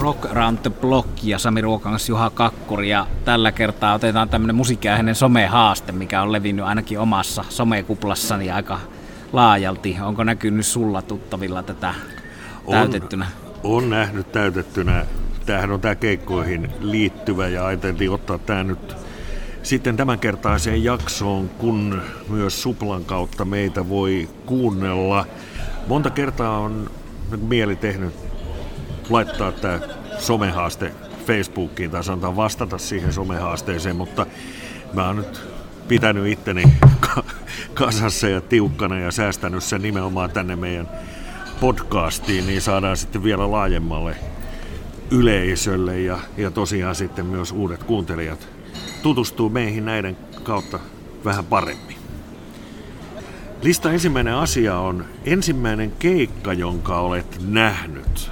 Rock Around the Block ja Sami Ruokangas Juha Kakkuri ja tällä kertaa otetaan tämmöinen musiikkiaiheinen somehaaste, mikä on levinnyt ainakin omassa somekuplassani aika laajalti. Onko näkynyt sulla tuttavilla tätä on, täytettynä? On nähnyt täytettynä. Tämähän on tämä keikkoihin liittyvä ja ajateltiin ottaa tämä nyt sitten tämänkertaiseen jaksoon, kun myös Suplan kautta meitä voi kuunnella. Monta kertaa on mieli tehnyt laittaa tämä somehaaste Facebookiin tai sanotaan vastata siihen somehaasteeseen, mutta mä oon nyt pitänyt itteni kasassa ja tiukkana ja säästänyt sen nimenomaan tänne meidän podcastiin, niin saadaan sitten vielä laajemmalle yleisölle ja, ja tosiaan sitten myös uudet kuuntelijat tutustuu meihin näiden kautta vähän paremmin. Lista ensimmäinen asia on ensimmäinen keikka, jonka olet nähnyt.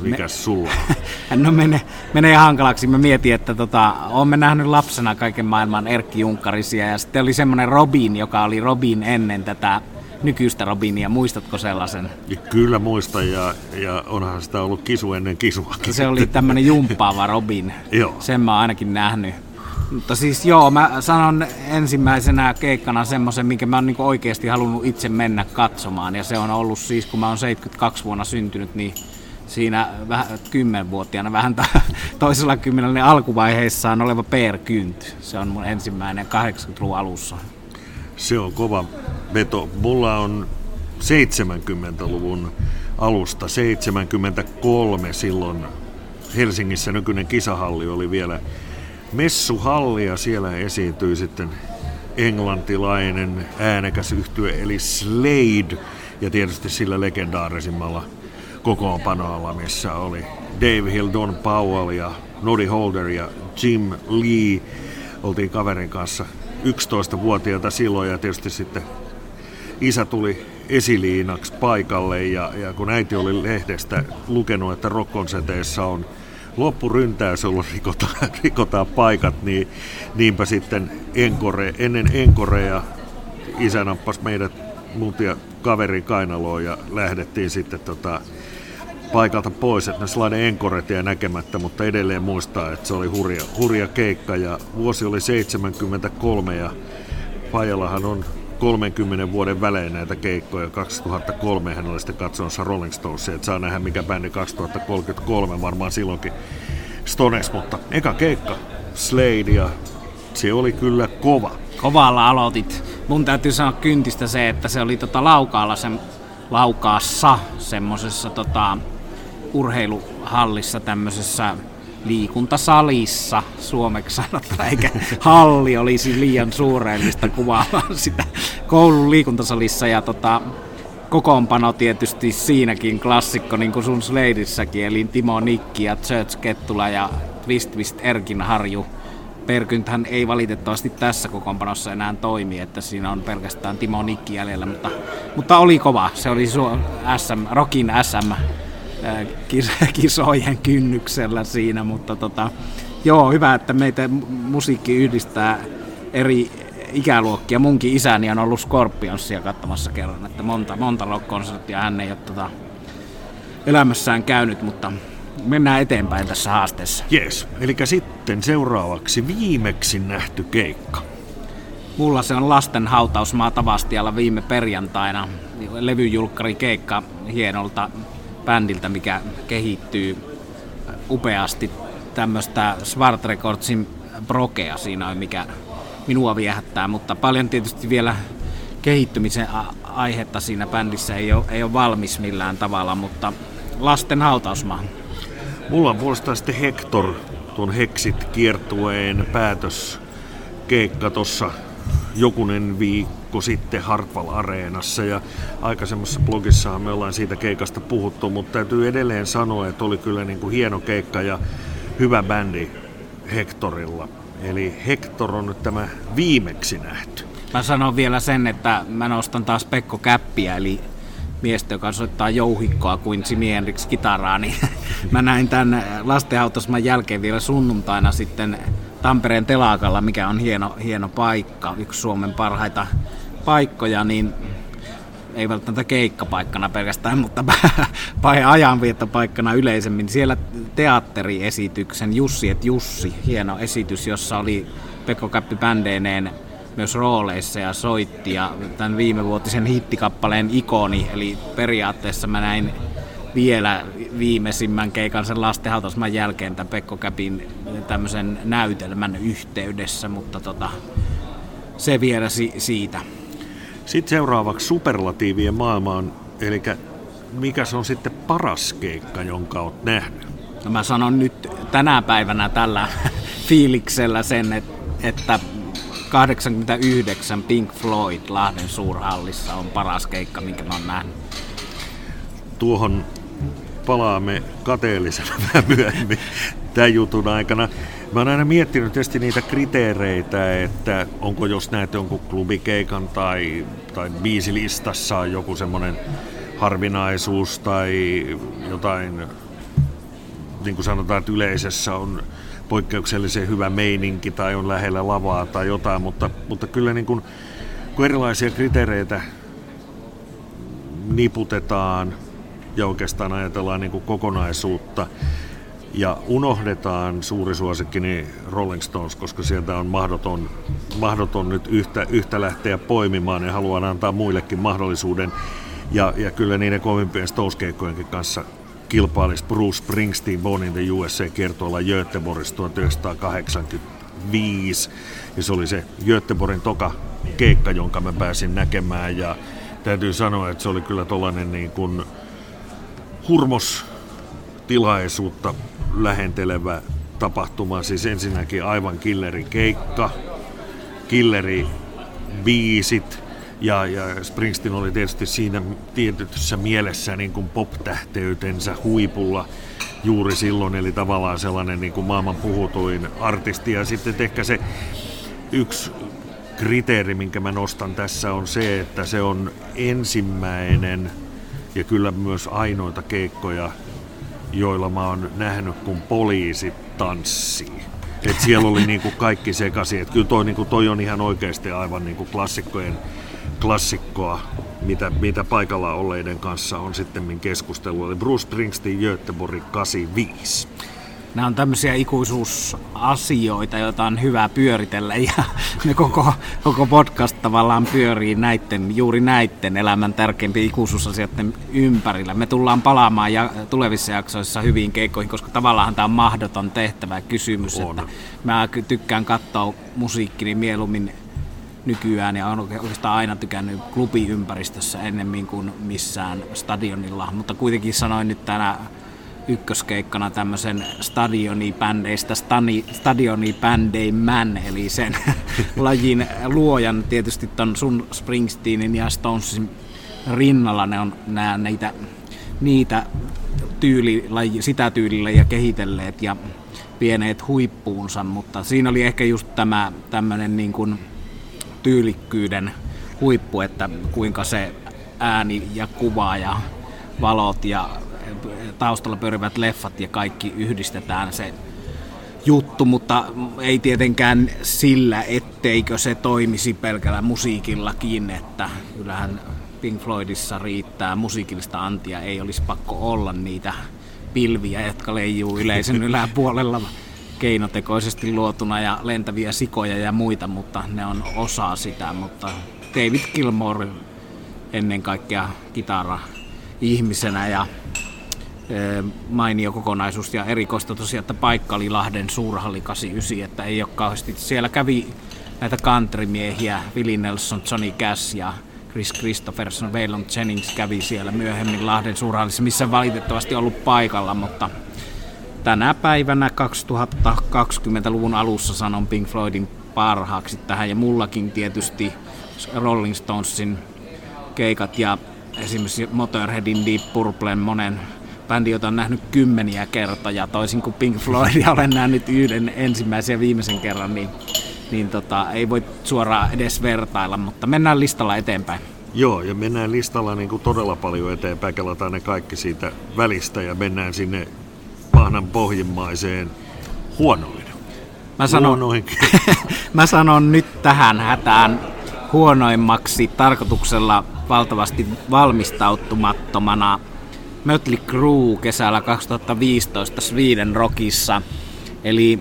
Mikäs me... sulla No menee, menee hankalaksi. Mä mietin, että tota, olemme nähnyt lapsena kaiken maailman Erkki Junkkarisia ja sitten oli semmoinen Robin, joka oli Robin ennen tätä nykyistä Robinia. Muistatko sellaisen? Ja kyllä muistan ja, ja onhan sitä ollut kisu ennen kisua. Se oli tämmöinen jumppaava Robin. Joo. Sen mä oon ainakin nähnyt. Mutta siis joo, mä sanon ensimmäisenä keikkana semmoisen, minkä mä oon niin oikeasti halunnut itse mennä katsomaan. Ja se on ollut siis, kun mä oon 72 vuonna syntynyt, niin siinä vähän kymmenvuotiaana vähän toisella kymmenellä alkuvaiheessaan oleva PR Kynt. Se on mun ensimmäinen 80-luvun alussa. Se on kova veto. Mulla on 70-luvun alusta, 73 silloin Helsingissä nykyinen kisahalli oli vielä messuhalli ja siellä esiintyi sitten englantilainen äänekäs yhtye eli Slade ja tietysti sillä legendaarisimmalla kokoonpanoalla, missä oli Dave Hill, Don Powell ja Noddy Holder ja Jim Lee. Oltiin kaverin kanssa 11-vuotiaita silloin ja tietysti sitten isä tuli esiliinaksi paikalle ja, ja kun äiti oli lehdestä lukenut, että rockkonserteissa on loppuryntäys, jolloin rikotaan, rikotaan paikat, niin niinpä sitten enkore, ennen enkorea isä nappasi meidät mut ja kaverin kainaloon ja lähdettiin sitten tota, paikalta pois, että ne sellainen enkoret jäi näkemättä, mutta edelleen muistaa, että se oli hurja, hurja keikka ja vuosi oli 73 ja Pajalahan on 30 vuoden välein näitä keikkoja. 2003 hän oli sitten katsomassa Rolling Stonesia, että saa nähdä mikä bändi 2033 varmaan silloinkin Stones, mutta eka keikka Slade ja se oli kyllä kova. Kovalla aloitit. Mun täytyy sanoa kyntistä se, että se oli tota laukaalla sen laukaassa semmoisessa tota, urheiluhallissa tämmöisessä liikuntasalissa suomeksi sanotaan, eikä halli olisi liian suureellista kuvaamaan sitä koulun liikuntasalissa. Ja tota, kokoonpano tietysti siinäkin klassikko, niin kuin sun Sladeissäkin, eli Timo Nikki ja Church Kettula ja Twist Twist Erkin Harju. Perkynthän ei valitettavasti tässä kokoonpanossa enää toimi, että siinä on pelkästään Timo Nikki jäljellä, mutta, mutta oli kova. Se oli SM, Rockin SM kisojen kynnyksellä siinä, mutta tota, joo, hyvä, että meitä musiikki yhdistää eri ikäluokkia. Munkin isäni on ollut Scorpionsia katsomassa kerran, että monta, monta rock-konserttia hän ei ole tota, elämässään käynyt, mutta mennään eteenpäin tässä haasteessa. Yes, eli sitten seuraavaksi viimeksi nähty keikka. Mulla se on lasten hautausmaa Tavastialla viime perjantaina. Levyjulkkari keikka hienolta bändiltä, mikä kehittyy upeasti tämmöistä Smart Recordsin brokea siinä on, mikä minua viehättää, mutta paljon tietysti vielä kehittymisen aihetta siinä bändissä ei ole, ei ole valmis millään tavalla, mutta lasten hautausmaa. Mulla on puolestaan sitten Hector, tuon Hexit kiertueen päätöskeikka tuossa jokunen viikko sitten Hartwall Areenassa ja aikaisemmassa blogissahan me ollaan siitä keikasta puhuttu, mutta täytyy edelleen sanoa, että oli kyllä niin kuin hieno keikka ja hyvä bändi Hectorilla. Eli Hector on nyt tämä viimeksi nähty. Mä sanon vielä sen, että mä nostan taas Pekko Käppiä, eli miestä, joka soittaa jouhikkoa kuin Jimi Hendrix kitaraa, niin mä näin tämän lastenhautasman jälkeen vielä sunnuntaina sitten Tampereen telakalla, mikä on hieno, hieno paikka, yksi Suomen parhaita paikkoja, niin ei välttämättä keikkapaikkana pelkästään, mutta ajanviettopaikkana yleisemmin. Siellä teatteriesityksen Jussi et Jussi, hieno esitys, jossa oli Pekko Käppi bändeineen myös rooleissa ja soitti ja tämän viimevuotisen hittikappaleen ikoni, eli periaatteessa mä näin vielä viimeisimmän keikan sen lastenhautasman jälkeen tämän Pekko Käpin tämmöisen näytelmän yhteydessä, mutta tota, se vielä si- siitä. Sitten seuraavaksi superlatiivien maailmaan, eli mikä se on sitten paras keikka, jonka olet nähnyt? No mä sanon nyt tänä päivänä tällä fiiliksellä sen, että 89 Pink Floyd Lahden suurhallissa on paras keikka, minkä mä oon nähnyt. Tuohon palaamme kateellisena myöhemmin tämän jutun aikana. Mä oon aina miettinyt tietysti niitä kriteereitä, että onko jos näet jonkun klubikeikan tai, tai biisilistassa on joku semmoinen harvinaisuus tai jotain, niin kuin sanotaan, että yleisessä on poikkeuksellisen hyvä meininki tai on lähellä lavaa tai jotain, mutta, mutta kyllä niin kuin, kun erilaisia kriteereitä niputetaan ja oikeastaan ajatellaan niin kuin kokonaisuutta, ja unohdetaan suuri suosikki niin Rolling Stones, koska sieltä on mahdoton, mahdoton nyt yhtä, yhtä lähteä poimimaan ja haluan antaa muillekin mahdollisuuden. Ja, ja kyllä niiden kovimpien Stones-keikkojenkin kanssa kilpailisi Bruce Springsteen Born in the USA kiertoilla Göteborgissa 1985. Ja se oli se Göteborgin toka keikka, jonka mä pääsin näkemään. Ja täytyy sanoa, että se oli kyllä tollainen niin kuin hurmos tilaisuutta lähentelevä tapahtuma. Siis ensinnäkin aivan killeri keikka, killeri biisit, ja, ja Springsteen oli tietysti siinä tietyssä mielessä niin kuin pop-tähteytensä huipulla juuri silloin, eli tavallaan sellainen niin kuin maailman puhutuin artisti. Ja sitten ehkä se yksi kriteeri, minkä mä nostan tässä on se, että se on ensimmäinen ja kyllä myös ainoita keikkoja, joilla mä oon nähnyt, kun poliisi tanssii. Et siellä oli niinku kaikki sekaisin. Et kyllä toi, niinku, toi on ihan oikeasti aivan niinku klassikkojen klassikkoa, mitä, mitä paikalla olleiden kanssa on sitten keskustellut. Eli Bruce Springsteen Göteborg 85 nämä on tämmöisiä ikuisuusasioita, joita on hyvä pyöritellä ja me koko, koko podcast tavallaan pyörii näiden, juuri näiden elämän tärkeimpien ikuisuusasioiden ympärillä. Me tullaan palaamaan ja tulevissa jaksoissa hyviin keikkoihin, koska tavallaan tämä on mahdoton tehtävä kysymys. On. Että mä tykkään katsoa musiikkini mieluummin nykyään ja on oikeastaan aina tykännyt klubiympäristössä ennemmin kuin missään stadionilla, mutta kuitenkin sanoin nyt tänä ykköskeikkana tämmöisen stadionibändeistä stani, stadionibändeimän, eli sen lajin luojan. Tietysti ton sun Springsteenin ja Stonesin rinnalla ne on nää, niitä, niitä tyylilaji, sitä tyylilajia kehitelleet ja vieneet huippuunsa, mutta siinä oli ehkä just tämä tämmöinen niin kuin tyylikkyyden huippu, että kuinka se ääni ja kuva ja valot ja taustalla pyörivät leffat ja kaikki yhdistetään se juttu, mutta ei tietenkään sillä, etteikö se toimisi pelkällä musiikillakin, että kyllähän Pink Floydissa riittää musiikillista antia, ei olisi pakko olla niitä pilviä, jotka leijuu yleisön yläpuolella keinotekoisesti luotuna ja lentäviä sikoja ja muita, mutta ne on osa sitä, mutta David Gilmore ennen kaikkea kitara ihmisenä ja mainio kokonaisuus ja erikoista tosiaan, että paikka oli Lahden suurhalli 89, että ei ole kauheasti. Siellä kävi näitä countrymiehiä, Willie Nelson, Johnny Cash ja Chris Christopherson, Waylon Jennings kävi siellä myöhemmin Lahden suurhallissa, missä valitettavasti ollut paikalla, mutta tänä päivänä 2020-luvun alussa sanon Pink Floydin parhaaksi tähän ja mullakin tietysti Rolling Stonesin keikat ja esimerkiksi Motorheadin Deep Purplen monen bändi, jota on nähnyt kymmeniä kertoja, toisin kuin Pink Floydia olen nähnyt yhden ensimmäisen ja viimeisen kerran, niin, niin tota, ei voi suoraan edes vertailla, mutta mennään listalla eteenpäin. Joo, ja mennään listalla niin kuin todella paljon eteenpäin, kelataan ne kaikki siitä välistä ja mennään sinne pahnan pohjimmaiseen huonoin. Mä sanon, mä sanon nyt tähän hätään huonoimmaksi tarkoituksella valtavasti valmistautumattomana Mötley Crue kesällä 2015 Sweden Rockissa. Eli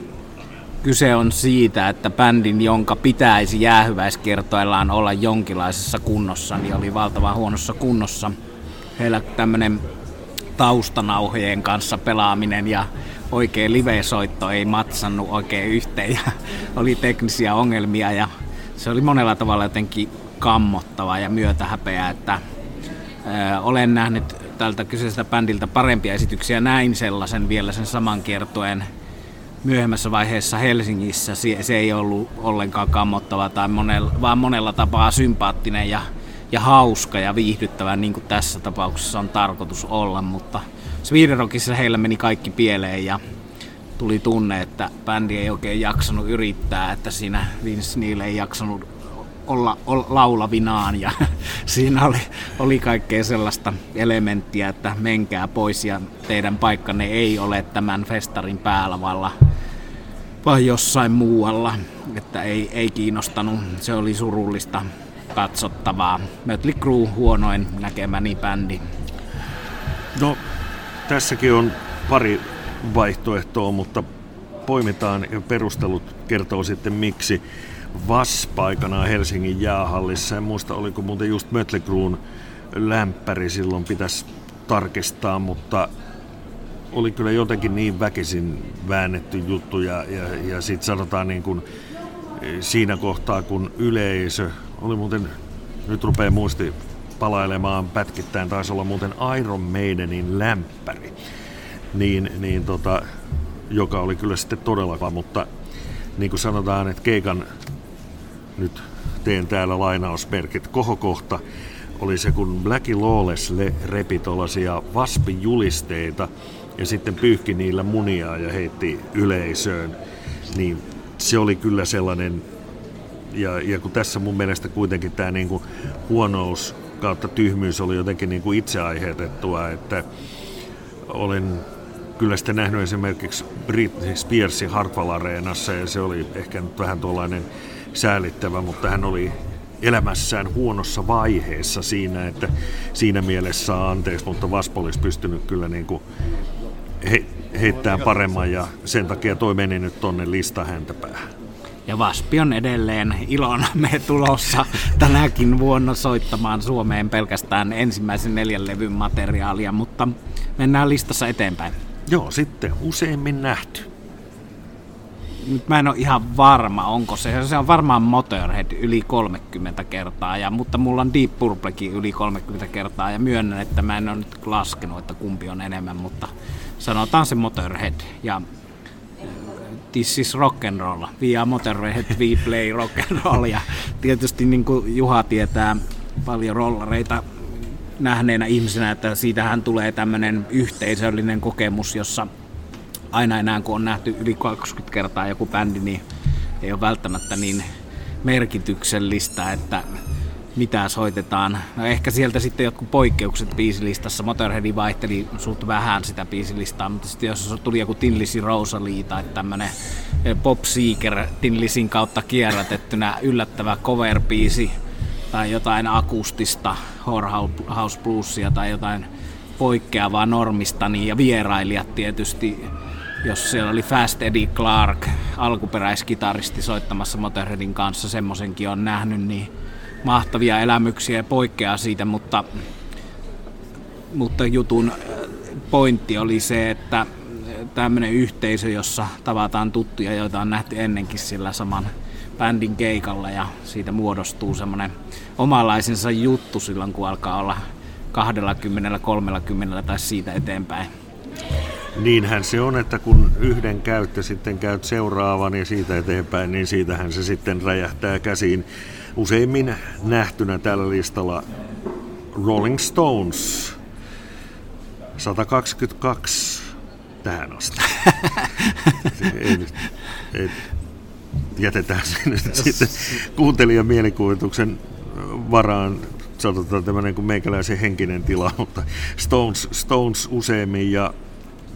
kyse on siitä, että bändin, jonka pitäisi jäähyväiskertoillaan olla jonkinlaisessa kunnossa, niin oli valtavan huonossa kunnossa. Heillä tämmöinen taustanauhojen kanssa pelaaminen ja oikein live-soitto ei matsannut oikein yhteen ja oli teknisiä ongelmia ja se oli monella tavalla jotenkin kammottava ja myötähäpeä, että ö, olen nähnyt tältä kyseiseltä bändiltä parempia esityksiä. Näin sellaisen vielä sen saman kiertueen myöhemmässä vaiheessa Helsingissä. Se, ei ollut ollenkaan kammottava, tai monella, vaan monella tapaa sympaattinen ja, ja hauska ja viihdyttävä, niin kuin tässä tapauksessa on tarkoitus olla. Mutta Sweden heillä meni kaikki pieleen ja tuli tunne, että bändi ei oikein jaksanut yrittää, että siinä Vince Neil ei jaksanut olla, olla laulavinaan ja siinä oli, oli kaikkea sellaista elementtiä, että menkää pois ja teidän paikkanne ei ole tämän festarin päällä, vaan, vaan jossain muualla, että ei, ei kiinnostanut. Se oli surullista katsottavaa. Mötley Crue huonoin näkemäni bändi. No, tässäkin on pari vaihtoehtoa, mutta poimitaan ja perustelut kertoo sitten miksi. VASP aikanaan Helsingin jäähallissa. En muista, oliko muuten just Mötlekruun lämpäri silloin pitäisi tarkistaa, mutta oli kyllä jotenkin niin väkisin väännetty juttu ja, ja, ja sitten sanotaan niin kuin siinä kohtaa, kun yleisö oli muuten, nyt rupeaa muisti palailemaan pätkittäin, taisi olla muuten Iron Maidenin lämpäri, niin, niin tota, joka oli kyllä sitten todella, mutta niin kuin sanotaan, että keikan nyt teen täällä lainausmerkit, kohokohta oli se, kun Blackie Lawless repi tuollaisia vaspijulisteita ja sitten pyyhki niillä munia ja heitti yleisöön, niin se oli kyllä sellainen, ja, ja kun tässä mun mielestä kuitenkin tämä niinku huonous kautta tyhmyys oli jotenkin niinku itse aiheutettua, että olen kyllä sitten nähnyt esimerkiksi Britney Spearsin Hartwell Areenassa ja se oli ehkä nyt vähän tuollainen säälittävä, mutta hän oli elämässään huonossa vaiheessa siinä, että siinä mielessä anteeksi, mutta Vaspo olisi pystynyt kyllä niin kuin he, heittämään paremman ja sen takia toi meni nyt tonne lista häntä päähän. Ja Vaspi on edelleen ilon me tulossa tänäkin vuonna soittamaan Suomeen pelkästään ensimmäisen neljän levyn materiaalia, mutta mennään listassa eteenpäin. Joo, sitten useimmin nähty nyt mä en ole ihan varma, onko se. Se on varmaan Motorhead yli 30 kertaa, ja, mutta mulla on Deep Purplekin yli 30 kertaa, ja myönnän, että mä en ole nyt laskenut, että kumpi on enemmän, mutta sanotaan se Motorhead. Ja äh, This is rock and roll. We are Motorhead, we play rock and roll. Ja tietysti niin kuin Juha tietää paljon rollareita nähneenä ihmisenä, että siitähän tulee tämmöinen yhteisöllinen kokemus, jossa aina enää kun on nähty yli 20 kertaa joku bändi, niin ei ole välttämättä niin merkityksellistä, että mitä soitetaan. No ehkä sieltä sitten jotkut poikkeukset biisilistassa. Motorhead vaihteli suht vähän sitä biisilistaa, mutta sitten jos tuli joku Tinlisi Rosalie tai tämmönen eh, Pop Seeker Tinlisin kautta kierrätettynä yllättävä cover-biisi tai jotain akustista Whorehouse Bluesia tai jotain poikkeavaa normista, niin ja vierailijat tietysti jos siellä oli Fast Eddie Clark, alkuperäiskitaristi soittamassa Motorheadin kanssa, semmoisenkin on nähnyt, niin mahtavia elämyksiä ja poikkeaa siitä, mutta, mutta jutun pointti oli se, että tämmöinen yhteisö, jossa tavataan tuttuja, joita on nähty ennenkin sillä saman bändin keikalla ja siitä muodostuu semmoinen omalaisensa juttu silloin, kun alkaa olla 20, 30 tai siitä eteenpäin. Niinhän se on, että kun yhden käyttö sitten käyt seuraavan ja siitä eteenpäin, niin siitähän se sitten räjähtää käsiin. Useimmin nähtynä tällä listalla Rolling Stones 122 tähän asti. ei, ei, jätetään se nyt sitten kuuntelijan mielikuvituksen varaan sanotaan tämmöinen kuin meikäläisen henkinen tila, mutta Stones, Stones useimmin ja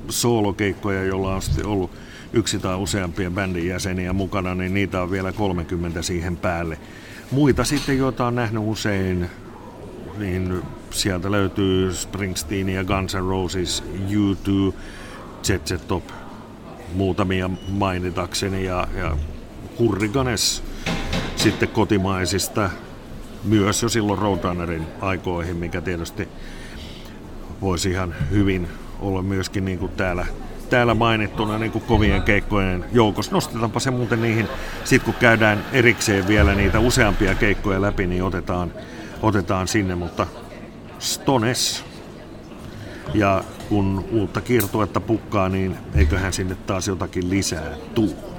soolokeikkoja, jolla on sitten ollut yksi tai useampia bändin jäseniä mukana, niin niitä on vielä 30 siihen päälle. Muita sitten, joita on nähnyt usein, niin sieltä löytyy Springsteen ja Guns N' Roses, U2, ZZ Top, muutamia mainitakseni ja, ja Hurricanes sitten kotimaisista myös jo silloin Roadrunnerin aikoihin, mikä tietysti voisi ihan hyvin olla myöskin niin kuin täällä, täällä mainittuna niin kuin kovien keikkojen joukossa. Nostetaanpa se muuten niihin, sitten kun käydään erikseen vielä niitä useampia keikkoja läpi, niin otetaan, otetaan sinne, mutta Stones. Ja kun uutta kiertuetta pukkaa, niin eiköhän sinne taas jotakin lisää tuu.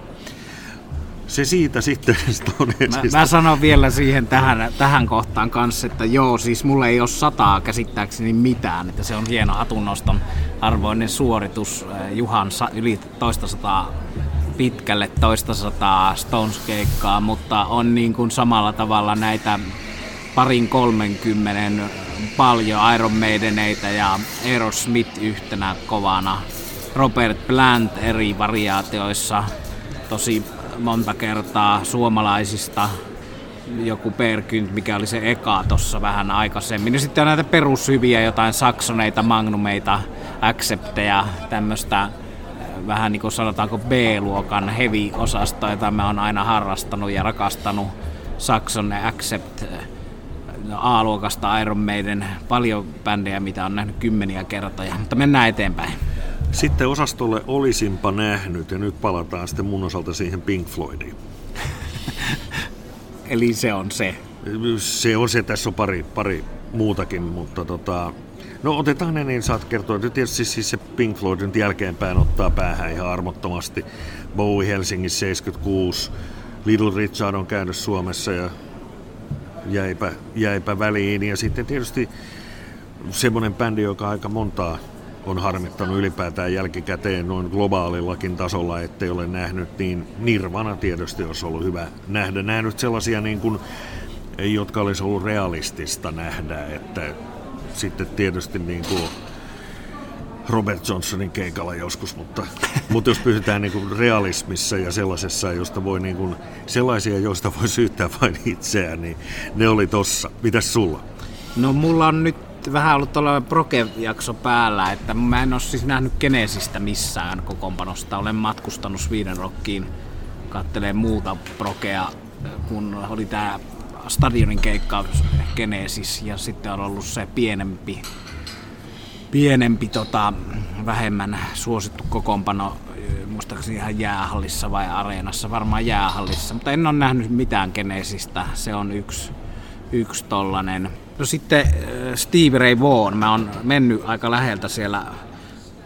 Se siitä sitten mä, mä sanon vielä siihen tähän, tähän kohtaan kanssa, että joo, siis mulle ei ole sataa käsittääkseni mitään, että se on hieno hatunnoston arvoinen suoritus. Äh, Juhan yli toista sataa pitkälle toista sataa Stones-keikkaa, mutta on niin kuin samalla tavalla näitä parin kolmenkymmenen paljon Iron Maideneitä ja Aerosmith yhtenä kovana. Robert Plant eri variaatioissa tosi monta kertaa suomalaisista joku Perkynt, mikä oli se eka tuossa vähän aikaisemmin. Ja sitten on näitä perushyviä, jotain saksoneita, magnumeita, accepteja, tämmöistä äh, vähän niin kuin sanotaanko B-luokan heavy-osastoa, jota mä oon aina harrastanut ja rakastanut. Saxon Accept äh, A-luokasta Iron Maiden, paljon bändejä, mitä on nähnyt kymmeniä kertoja, mutta mennään eteenpäin. Sitten osastolle olisinpa nähnyt, ja nyt palataan sitten mun osalta siihen Pink Floydiin. Eli se on se. Se on se, tässä on pari, pari muutakin, mutta tota, no otetaan ne, niin saat kertoa. Tietysti siis se Pink Floyd nyt jälkeenpäin ottaa päähän ihan armottomasti. Bowie Helsingissä 76, Little Richard on käynyt Suomessa ja jäipä, jäipä väliin. Ja sitten tietysti semmoinen bändi, joka aika montaa on harmittanut ylipäätään jälkikäteen noin globaalillakin tasolla, ettei ole nähnyt, niin Nirvana tietysti olisi ollut hyvä nähdä. Nähnyt sellaisia, niin kuin, jotka olisi ollut realistista nähdä, että sitten tietysti niin kuin Robert Johnsonin keikalla joskus, mutta, mutta jos pysytään niin kuin realismissa ja sellaisessa, josta voi niin kuin, sellaisia, joista voi syyttää vain itseään, niin ne oli tossa. Mitäs sulla? No mulla on nyt vähän ollut tuolla Proke-jakso päällä, että mä en ole siis nähnyt Genesistä missään kokoonpanosta. Olen matkustanut Sweden Rockiin kattelee muuta Prokea, kun oli tää stadionin keikka Genesis ja sitten on ollut se pienempi, pienempi tota, vähemmän suosittu kokoonpano muistaakseni ihan jäähallissa vai areenassa, varmaan jäähallissa, mutta en ole nähnyt mitään Genesistä. Se on yksi, yksi tollanen No sitten äh, Steve Ray Vaughan, mä oon mennyt aika läheltä siellä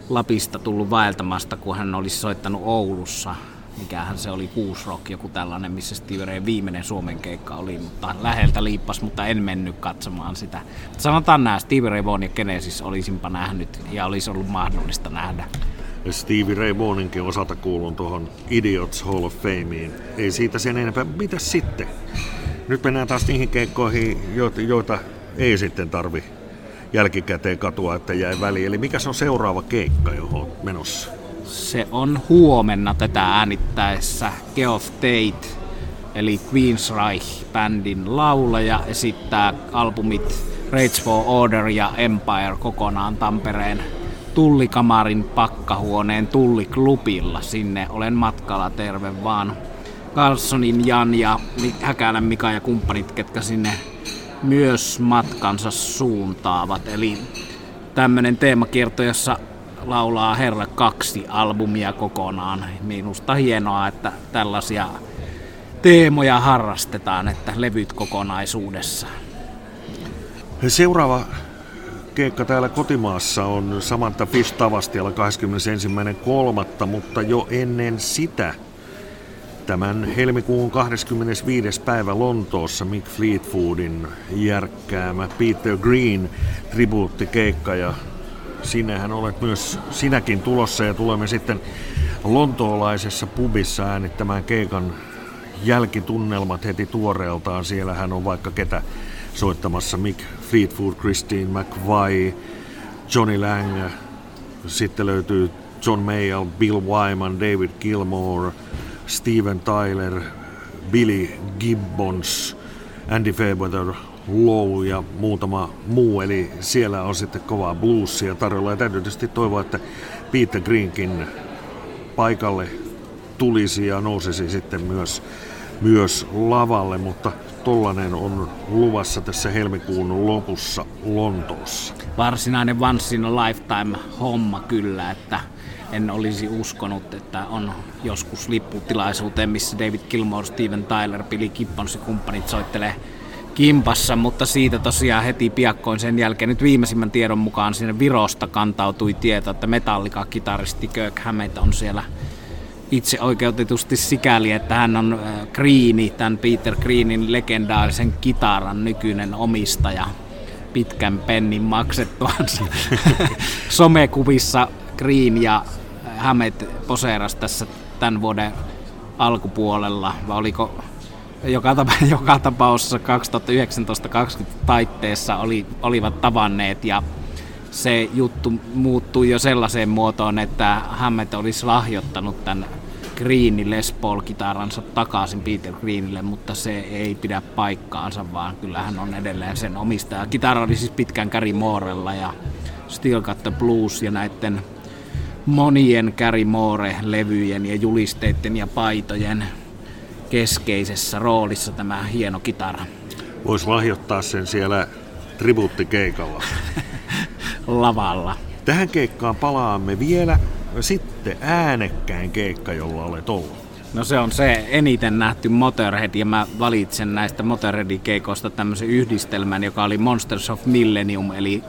Lapista tullut vaeltamasta, kun hän olisi soittanut Oulussa. Mikähän se oli, Rock, joku tällainen, missä Steve Ray viimeinen Suomen keikka oli, mutta läheltä liippas, mutta en mennyt katsomaan sitä. Sanotaan nämä, Steve Ray Vaughan ja Genesis olisinpa nähnyt ja olisi ollut mahdollista nähdä. Stevie Ray Vaughninkin osalta kuulun tuohon Idiots Hall of Fameen. Ei siitä sen enempää. Mitä sitten? Nyt mennään taas niihin keikkoihin, joita ei sitten tarvi jälkikäteen katua, että jäi väliin. Eli mikä se on seuraava keikka, johon menossa? Se on huomenna tätä äänittäessä Geoff Tate, eli Queensryche-bändin laulaja, esittää albumit Rage for Order ja Empire kokonaan Tampereen Tullikamarin pakkahuoneen Tulliklubilla. Sinne olen matkalla, terve vaan. Carlsonin Jan ja Häkälän Mika ja kumppanit, ketkä sinne myös matkansa suuntaavat. Eli tämmöinen teemakierto, jossa laulaa Herra kaksi albumia kokonaan. Minusta hienoa, että tällaisia teemoja harrastetaan, että levyt kokonaisuudessa. Seuraava keikka täällä kotimaassa on Samantha Fish Tavastialla 21.3., mutta jo ennen sitä – Tämän helmikuun 25. päivä Lontoossa Mick Fleetwoodin järkkäämä Peter Green tribuuttikeikka ja sinnehän olet myös sinäkin tulossa ja tulemme sitten lontoolaisessa pubissa äänittämään keikan jälkitunnelmat heti tuoreeltaan. Siellähän on vaikka ketä soittamassa Mick Fleetwood, Christine McVie, Johnny Lang, sitten löytyy John Mayall, Bill Wyman, David Gilmore, Steven Tyler, Billy Gibbons, Andy Fairweather, Low ja muutama muu, eli siellä on sitten kovaa bluesia tarjolla. Ja täytyy tietysti toivoa, että Peter Greenkin paikalle tulisi ja nousisi sitten myös, myös lavalle, mutta tollanen on luvassa tässä helmikuun lopussa Lontoossa. Varsinainen once in a lifetime homma kyllä, että en olisi uskonut, että on joskus lipputilaisuuteen, missä David Gilmour, Steven Tyler, Billy Gibbons ja kumppanit soittelee kimpassa, mutta siitä tosiaan heti piakkoin sen jälkeen. Nyt viimeisimmän tiedon mukaan sinne Virosta kantautui tieto, että Metallica-kitaristi Kirk Hammett on siellä itse oikeutetusti sikäli, että hän on äh, Greeni, tämän Peter Greenin legendaarisen kitaran nykyinen omistaja pitkän pennin maksettuansa somekuvissa Green ja Hammett poseeras tässä tämän vuoden alkupuolella, vai oliko joka, tapa, joka tapauksessa 2019-2020 taitteessa oli, olivat tavanneet ja se juttu muuttui jo sellaiseen muotoon, että Hammett olisi lahjoittanut tämän Greenin Les Paul-kitaransa takaisin Peter Greenille, mutta se ei pidä paikkaansa, vaan kyllä hän on edelleen sen omistaja. Kitara oli siis pitkään Gary Moorella ja Still Got the Blues ja näiden monien Gary Moore-levyjen ja julisteiden ja paitojen keskeisessä roolissa tämä hieno kitara. Voisi lahjoittaa sen siellä tribuuttikeikalla. Lavalla. Tähän keikkaan palaamme vielä. Sitten äänekkäin keikka, jolla olet ollut. No se on se eniten nähty Motorhead ja mä valitsen näistä Motorheadin keikoista tämmöisen yhdistelmän, joka oli Monsters of Millennium eli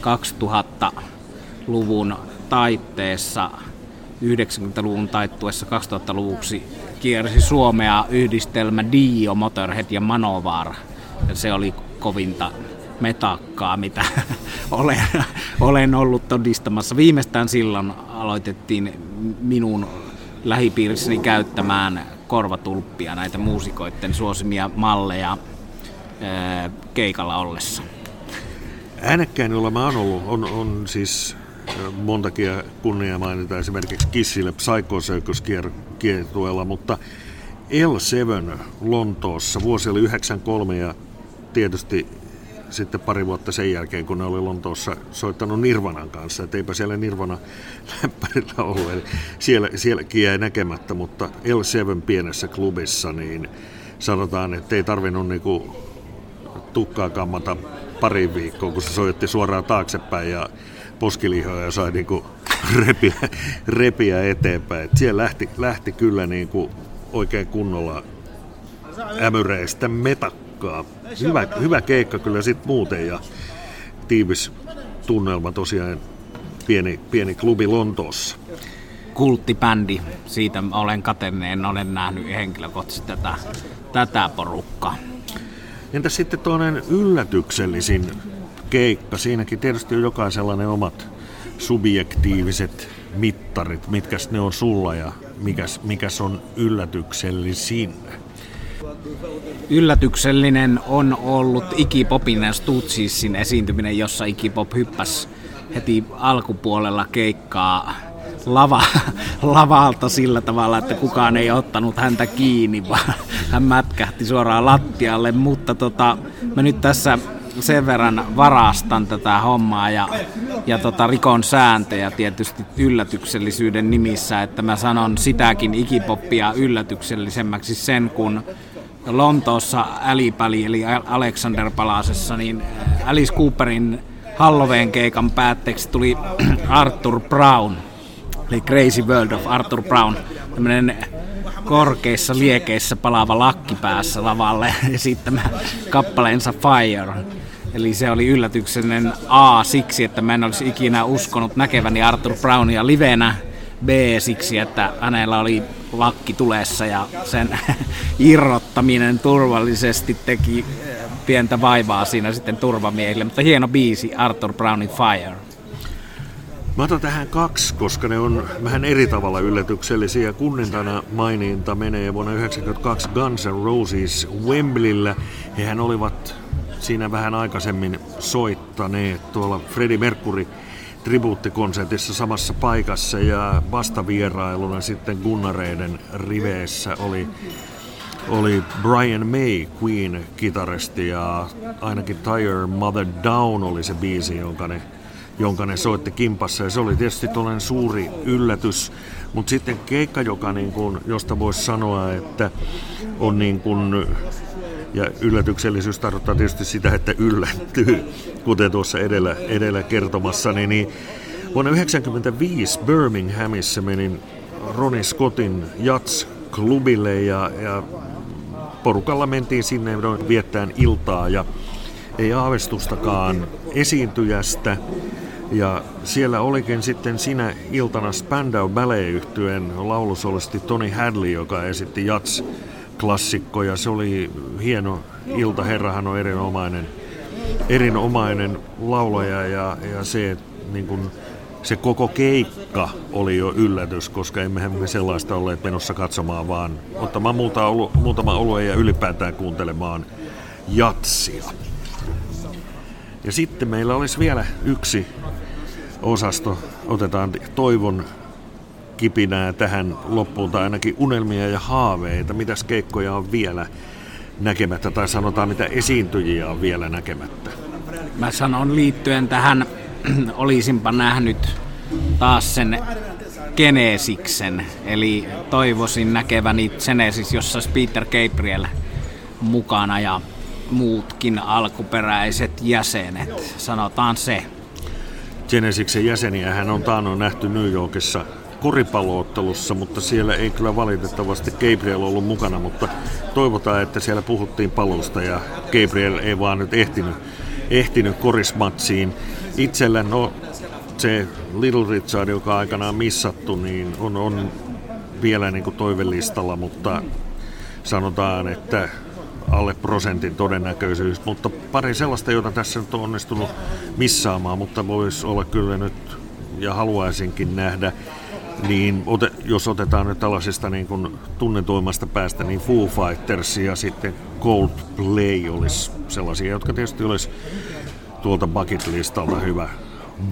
2000-luvun taitteessa 90-luvun taittuessa 2000-luvuksi kiersi Suomea yhdistelmä Dio, Motorhead ja Manovar. Ja se oli kovinta metakkaa, mitä olen, olen ollut todistamassa. Viimeistään silloin aloitettiin minun lähipiirissäni käyttämään korvatulppia, näitä muusikoiden suosimia malleja keikalla ollessa. Äänekkäin, jolla mä oon ollut, on, on siis montakin kunnia mainita esimerkiksi Kissille Psycho Circus kiertueella, mutta L7 Lontoossa, vuosi oli 93 ja tietysti sitten pari vuotta sen jälkeen, kun ne oli Lontoossa soittanut Nirvanan kanssa, että eipä siellä Nirvana läppärillä ollut, eli siellä, sielläkin jäi näkemättä, mutta L7 pienessä klubissa, niin sanotaan, että ei tarvinnut niinku tukkaa kammata pari viikkoa, kun se soitti suoraan taaksepäin ja poskilihoja sai niinku repiä, repiä eteenpäin. Et siellä lähti, lähti kyllä niinku oikein kunnolla ämyreistä metakkaa. Hyvä, hyvä keikka kyllä sit muuten ja tiivis tunnelma tosiaan pieni, pieni klubi Lontoossa. Kulttibändi, siitä olen katenneen, olen nähnyt henkilökohtaisesti tätä, tätä porukkaa. Entä sitten toinen yllätyksellisin keikka. Siinäkin tietysti on jokaisella ne omat subjektiiviset mittarit, mitkä ne on sulla ja mikäs, mikäs on yllätyksellisin? Yllätyksellinen on ollut Iggy Popin ja Stutsisin esiintyminen, jossa Iggy Pop hyppäsi heti alkupuolella keikkaa lava, lavalta sillä tavalla, että kukaan ei ottanut häntä kiinni, vaan hän mätkähti suoraan lattialle, mutta tota, mä nyt tässä sen verran varastan tätä hommaa ja, ja tota, rikon sääntöjä tietysti yllätyksellisyyden nimissä, että mä sanon sitäkin ikipoppia yllätyksellisemmäksi sen, kun Lontoossa Älipäli eli Alexander Palasessa, niin Alice Cooperin Halloween keikan päätteeksi tuli Arthur Brown, eli Crazy World of Arthur Brown, tämmöinen korkeissa liekeissä palaava lakki päässä lavalle sitten kappaleensa Fire. Eli se oli yllätyksellinen A siksi, että mä en olisi ikinä uskonut näkeväni Arthur Brownia livenä. B siksi, että hänellä oli lakki tulessa ja sen irrottaminen turvallisesti teki eh, pientä vaivaa siinä sitten turvamiehille. Mutta hieno biisi Arthur Brownin Fire. Mä otan tähän kaksi, koska ne on vähän eri tavalla yllätyksellisiä. Kunnintana maininta menee vuonna 1992 Guns N' Roses Wembleyllä. Hehän olivat siinä vähän aikaisemmin soittaneet tuolla Freddie Mercury tribuuttikonsertissa samassa paikassa ja vastavierailuna sitten Gunnareiden riveissä oli oli Brian May, Queen-kitaristi, ja ainakin Tire Mother Down oli se biisi, jonka ne, jonka ne soitti kimpassa, ja se oli tietysti tuollainen suuri yllätys, mutta sitten keikka, joka niin kuin, josta voisi sanoa, että on niin kuin, ja yllätyksellisyys tarkoittaa tietysti sitä, että yllättyy, kuten tuossa edellä, edellä kertomassa, niin, niin vuonna 1995 Birminghamissa menin Ronnie Scottin Jats-klubille ja, ja porukalla mentiin sinne viettään iltaa ja ei aavistustakaan esiintyjästä. Ja siellä olikin sitten sinä iltana Spandau ballet laulusolisti Tony Hadley, joka esitti jats klassikkoja. Se oli hieno ilta. Herrahan on erinomainen, erinomainen laulaja ja, ja se, niin kuin, se koko keikka oli jo yllätys, koska emme me sellaista olleet menossa katsomaan, vaan ottamaan muuta, muutama olue ja ylipäätään kuuntelemaan jatsia. Ja sitten meillä olisi vielä yksi osasto. Otetaan toivon kipinää tähän loppuun, tai ainakin unelmia ja haaveita. Mitäs keikkoja on vielä näkemättä, tai sanotaan mitä esiintyjiä on vielä näkemättä? Mä sanon liittyen tähän, olisinpa nähnyt taas sen Genesiksen, eli toivoisin näkeväni Genesis, jossa Peter Gabriel mukana ja muutkin alkuperäiset jäsenet, sanotaan se. Genesiksen jäseniä hän on taannoin nähty New Yorkissa koripalloottelussa, mutta siellä ei kyllä valitettavasti Gabriel ollut mukana, mutta toivotaan, että siellä puhuttiin palusta ja Gabriel ei vaan nyt ehtinyt, ehtinyt korismatsiin. Itsellä no se Little Richard, joka on aikanaan missattu, niin on, on vielä niin kuin toivelistalla, mutta sanotaan, että alle prosentin todennäköisyys, mutta pari sellaista, jota tässä nyt on onnistunut missaamaan, mutta voisi olla kyllä nyt ja haluaisinkin nähdä niin ote, jos otetaan nyt tällaisesta niin kuin tunnetuimmasta päästä, niin Foo Fighters ja sitten Coldplay olisi sellaisia, jotka tietysti olisi tuolta bucket-listalta hyvä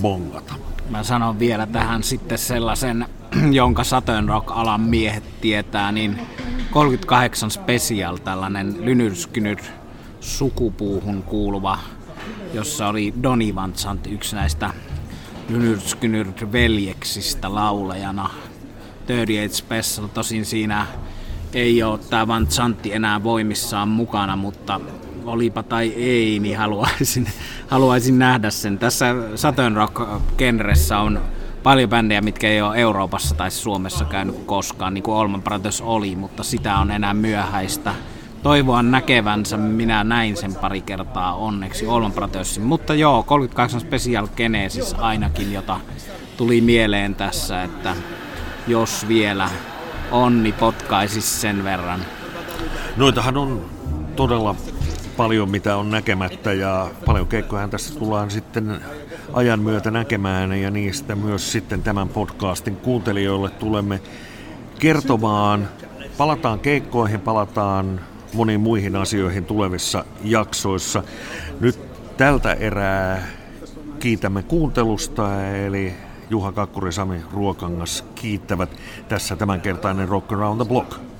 bongata. Mä sanon vielä tähän sitten sellaisen, jonka Saturn Rock-alan miehet tietää, niin 38 Special, tällainen lynyrskynyt sukupuuhun kuuluva, jossa oli Donny Van Sant, yksi näistä Lynyrskynyrt veljeksistä laulajana. 38 Special, tosin siinä ei ole tämä Van Zantti enää voimissaan mukana, mutta olipa tai ei, niin haluaisin, haluaisin nähdä sen. Tässä Saturn Rock-genressä on paljon bändejä, mitkä ei ole Euroopassa tai Suomessa käynyt koskaan, niin kuin Olman Brothers oli, mutta sitä on enää myöhäistä toivoa näkevänsä. Minä näin sen pari kertaa onneksi Olman Brothersin. Mutta joo, 38 Special Genesis ainakin, jota tuli mieleen tässä, että jos vielä onni potkaisi sen verran. Noitahan on todella paljon, mitä on näkemättä ja paljon keikkoja tässä tullaan sitten ajan myötä näkemään ja niistä myös sitten tämän podcastin kuuntelijoille tulemme kertomaan. Palataan keikkoihin, palataan moniin muihin asioihin tulevissa jaksoissa. Nyt tältä erää kiitämme kuuntelusta, eli Juha Kakkuri Sami Ruokangas kiittävät tässä tämänkertainen Rock Around the Block.